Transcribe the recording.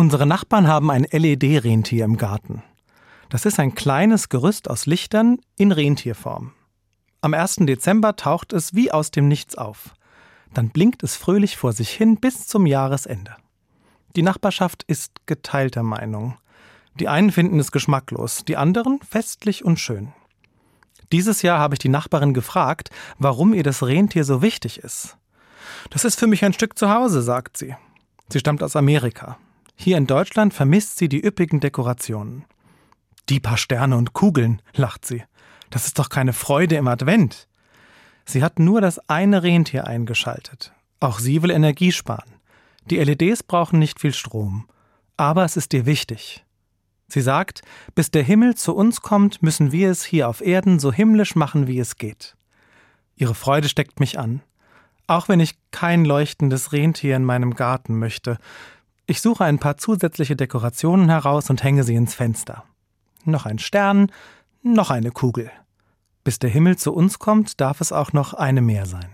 Unsere Nachbarn haben ein LED-Rentier im Garten. Das ist ein kleines Gerüst aus Lichtern in Rentierform. Am 1. Dezember taucht es wie aus dem Nichts auf. Dann blinkt es fröhlich vor sich hin bis zum Jahresende. Die Nachbarschaft ist geteilter Meinung. Die einen finden es geschmacklos, die anderen festlich und schön. Dieses Jahr habe ich die Nachbarin gefragt, warum ihr das Rentier so wichtig ist. Das ist für mich ein Stück zu Hause, sagt sie. Sie stammt aus Amerika. Hier in Deutschland vermisst sie die üppigen Dekorationen. Die paar Sterne und Kugeln, lacht sie. Das ist doch keine Freude im Advent. Sie hat nur das eine Rentier eingeschaltet. Auch sie will Energie sparen. Die LEDs brauchen nicht viel Strom. Aber es ist ihr wichtig. Sie sagt, bis der Himmel zu uns kommt, müssen wir es hier auf Erden so himmlisch machen, wie es geht. Ihre Freude steckt mich an. Auch wenn ich kein leuchtendes Rentier in meinem Garten möchte. Ich suche ein paar zusätzliche Dekorationen heraus und hänge sie ins Fenster noch ein Stern, noch eine Kugel. Bis der Himmel zu uns kommt, darf es auch noch eine mehr sein.